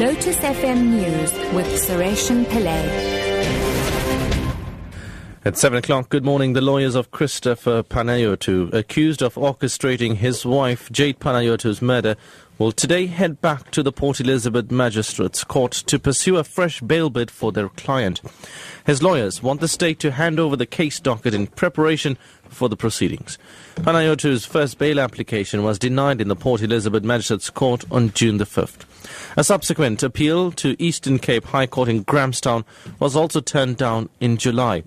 Lotus FM News with Sureshan Pillay. At 7 o'clock, good morning. The lawyers of Christopher Panayiotou, accused of orchestrating his wife Jade Panayiotou's murder, will today head back to the Port Elizabeth Magistrates Court to pursue a fresh bail bid for their client. His lawyers want the state to hand over the case docket in preparation for the proceedings. Panayiotou's first bail application was denied in the Port Elizabeth Magistrates Court on June the 5th. A subsequent appeal to Eastern Cape High Court in Grahamstown was also turned down in July.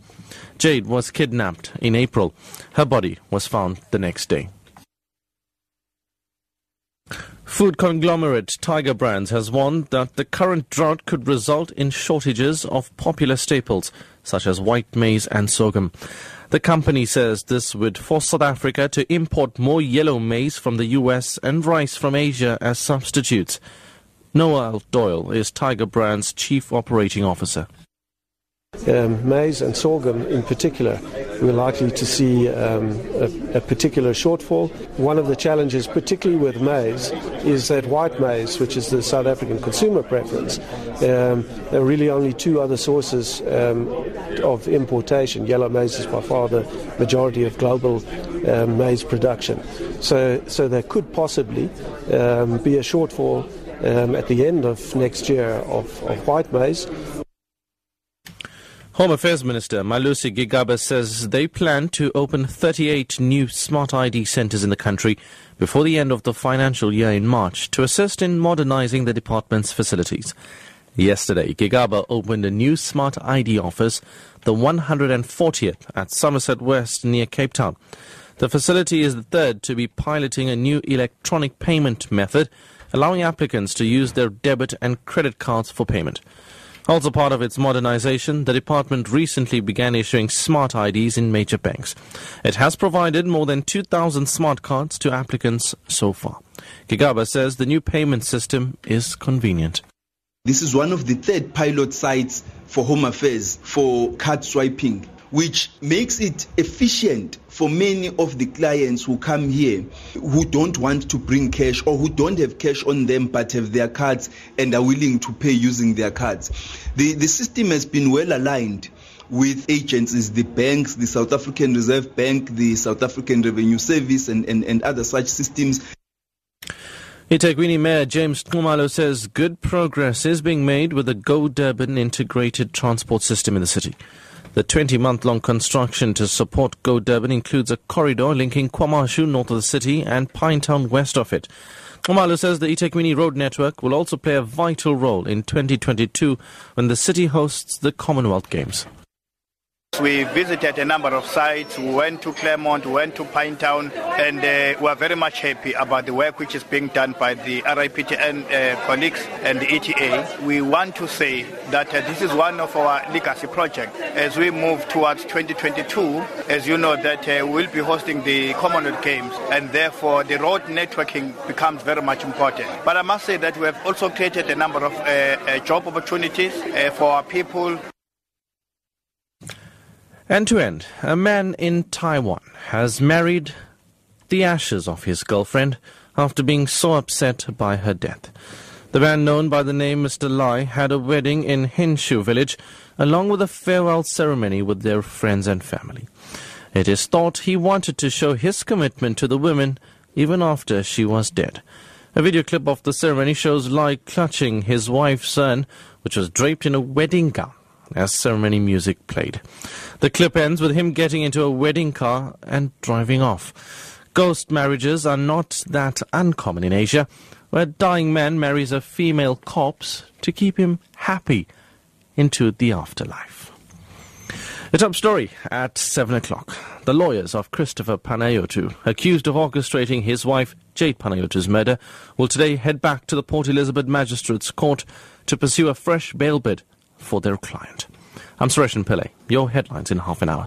Jade was kidnapped in April. Her body was found the next day. Food conglomerate Tiger Brands has warned that the current drought could result in shortages of popular staples such as white maize and sorghum. The company says this would force South Africa to import more yellow maize from the US and rice from Asia as substitutes. Noel Doyle is Tiger Brands' chief operating officer. Um, maize and sorghum in particular, we're likely to see um, a, a, particular shortfall. One of the challenges, particularly with maize, is that white maize, which is the South African consumer preference, um, there are really only two other sources um, of importation. Yellow maize is by far the majority of global um, maize production. So, so there could possibly um, be a shortfall at the end of next year of, of white maize. Home Affairs Minister Malusi Gigaba says they plan to open 38 new smart ID centres in the country before the end of the financial year in March to assist in modernising the department's facilities. Yesterday, Gigaba opened a new smart ID office, the 140th at Somerset West near Cape Town. The facility is the third to be piloting a new electronic payment method, allowing applicants to use their debit and credit cards for payment. Also part of its modernization, the department recently began issuing smart IDs in major banks. It has provided more than 2,000 smart cards to applicants so far. Gigaba says the new payment system is convenient. This is one of the third pilot sites for Home Affairs for card swiping which makes it efficient for many of the clients who come here who don't want to bring cash or who don't have cash on them but have their cards and are willing to pay using their cards. The, the system has been well aligned with agencies, the banks, the South African Reserve Bank, the South African Revenue Service, and, and, and other such systems. eThekwini Mayor James Nxumalo says good progress is being made with the Go Durban integrated transport system in the city. The 20 month long construction to support Go Durban includes a corridor linking KwaMashu north of the city and Pinetown west of it. Nxumalo says the eThekwini road network will also play a vital role in 2022 when the city hosts the Commonwealth Games. We visited a number of sites. We went to Claremont, we went to Pinetown, and uh, we are very much happy about the work which is being done by the IRPTN uh, colleagues and the ETA. We want to say that uh, this is one of our legacy projects as we move towards 2022. As you know, that uh, we'll be hosting the Commonwealth Games, and therefore the road networking becomes very much important. But I must say that we have also created a number of uh, uh, job opportunities for our people. End to end, a man in Taiwan has married the ashes of his girlfriend after being so upset by her death. The man known by the name Mr. Lai had a wedding in Henshu village along with a farewell ceremony with their friends and family. It is thought he wanted to show his commitment to the woman even after she was dead. A video clip of the ceremony shows Lai clutching his wife's urn, which was draped in a wedding gown as ceremony music played. The clip ends with him getting into a wedding car and driving off. Ghost marriages are not that uncommon in Asia, where a dying man marries a female corpse to keep him happy into the afterlife. The top story at 7 o'clock. The lawyers of Christopher Panayiotou, accused of orchestrating his wife Jade Panayiotou's murder, will today head back to the Port Elizabeth Magistrates Court to pursue a fresh bail bid for their client. I'm Suresh Pillay. Your headlines in half an hour.